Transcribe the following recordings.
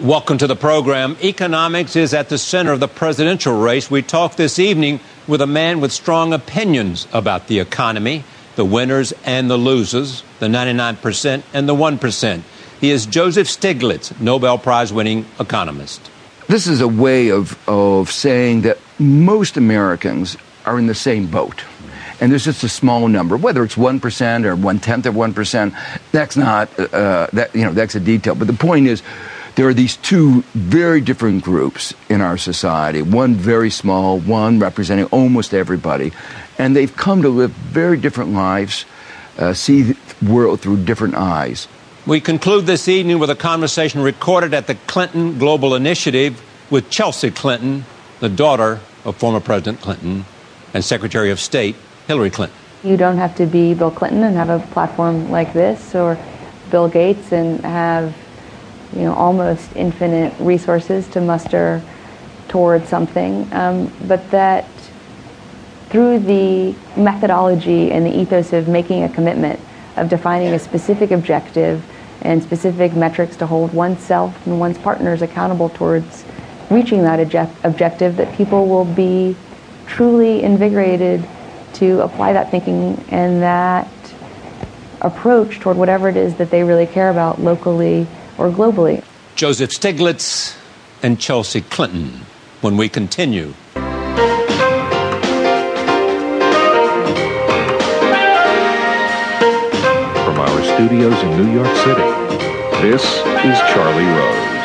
Welcome to the program. Economics is at the center of the presidential race. We talk this evening with a man with strong opinions about the economy, the winners and the losers, the 99% and the 1%. He is Joseph Stiglitz, Nobel Prize winning economist. This is a way of, of saying that most Americans are in the same boat. And there's just a small number, whether it's 1% or one tenth of 1%, that's not, uh, that, you know, that's a detail. But the point is, there are these two very different groups in our society one very small, one representing almost everybody. And they've come to live very different lives, uh, see the world through different eyes. We conclude this evening with a conversation recorded at the Clinton Global Initiative with Chelsea Clinton, the daughter of former President Clinton and Secretary of State Hillary Clinton. You don't have to be Bill Clinton and have a platform like this, or Bill Gates and have you know, almost infinite resources to muster towards something, um, but that through the methodology and the ethos of making a commitment, of defining a specific objective and specific metrics to hold oneself and one's partners accountable towards reaching that object- objective, that people will be truly invigorated to apply that thinking and that approach toward whatever it is that they really care about locally or globally. Joseph Stiglitz and Chelsea Clinton when we continue. From our studios in New York City, this is Charlie Rose.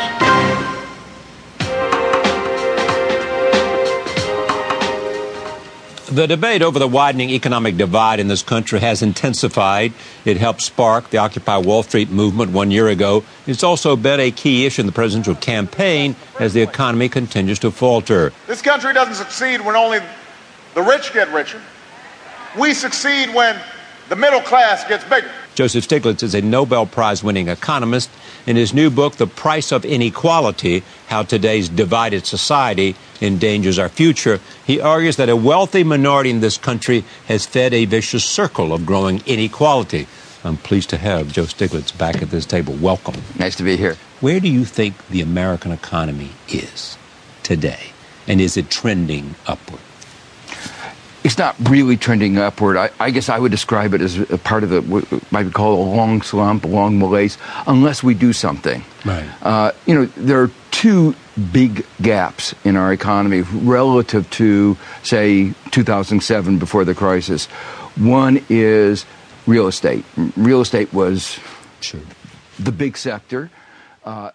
The debate over the widening economic divide in this country has intensified. It helped spark the Occupy Wall Street movement one year ago. It's also been a key issue in the presidential campaign as the economy continues to falter. This country doesn't succeed when only the rich get richer. We succeed when the middle class gets bigger. Joseph Stiglitz is a Nobel Prize winning economist. In his new book, The Price of Inequality How Today's Divided Society Endangers Our Future, he argues that a wealthy minority in this country has fed a vicious circle of growing inequality. I'm pleased to have Joe Stiglitz back at this table. Welcome. Nice to be here. Where do you think the American economy is today? And is it trending upward? It's not really trending upward. I, I, guess I would describe it as a part of the what might be called a long slump, a long malaise, unless we do something. Right. Uh, you know, there are two big gaps in our economy relative to, say, 2007 before the crisis. One is real estate. Real estate was sure. the big sector. Uh,